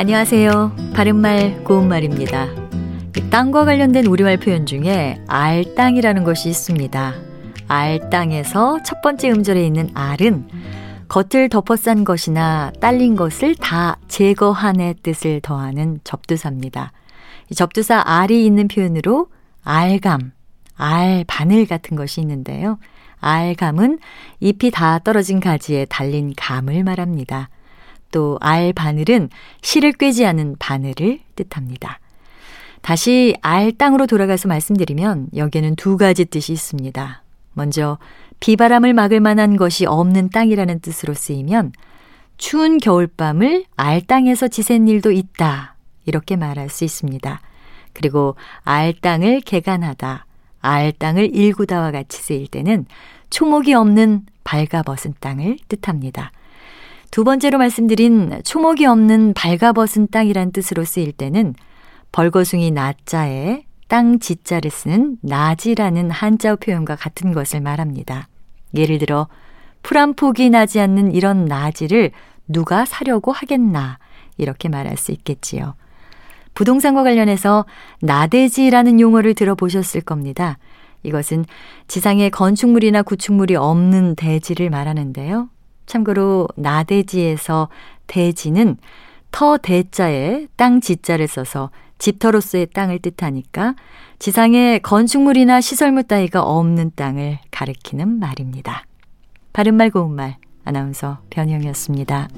안녕하세요. 바른말 고운말입니다. 땅과 관련된 우리말 표현 중에 알땅이라는 것이 있습니다. 알땅에서 첫 번째 음절에 있는 알은 겉을 덮어싼 것이나 딸린 것을 다 제거한의 뜻을 더하는 접두사입니다. 접두사 알이 있는 표현으로 알감, 알 바늘 같은 것이 있는데요. 알감은 잎이 다 떨어진 가지에 달린 감을 말합니다. 또 알 바늘은 실을 꿰지 않은 바늘을 뜻합니다. 다시 알 땅으로 돌아가서 말씀드리면 여기에는 두 가지 뜻이 있습니다. 먼저 비바람을 막을 만한 것이 없는 땅이라는 뜻으로 쓰이면 추운 겨울밤을 알 땅에서 지샌 일도 있다. 이렇게 말할 수 있습니다. 그리고 알 땅을 개간하다, 알 땅을 일구다와 같이 쓰일 때는 초목이 없는 발가벗은 땅을 뜻합니다. 두 번째로 말씀드린 초목이 없는 발가벗은 땅이란 뜻으로 쓰일 때는 벌거숭이 나자에 땅 지자를 쓰는 나지라는 한자어 표현과 같은 것을 말합니다. 예를 들어 풀 한 폭이 나지 않는 이런 나지를 누가 사려고 하겠나 이렇게 말할 수 있겠지요. 부동산과 관련해서 나대지라는 용어를 들어보셨을 겁니다. 이것은 지상에 건축물이나 구축물이 없는 대지를 말하는데요. 참고로 나대지에서 대지는 터 대자에 땅 지자를 써서 집터로서의 땅을 뜻하니까 지상에 건축물이나 시설물 따위가 없는 땅을 가리키는 말입니다. 바른말 고운말 아나운서 변형이었습니다.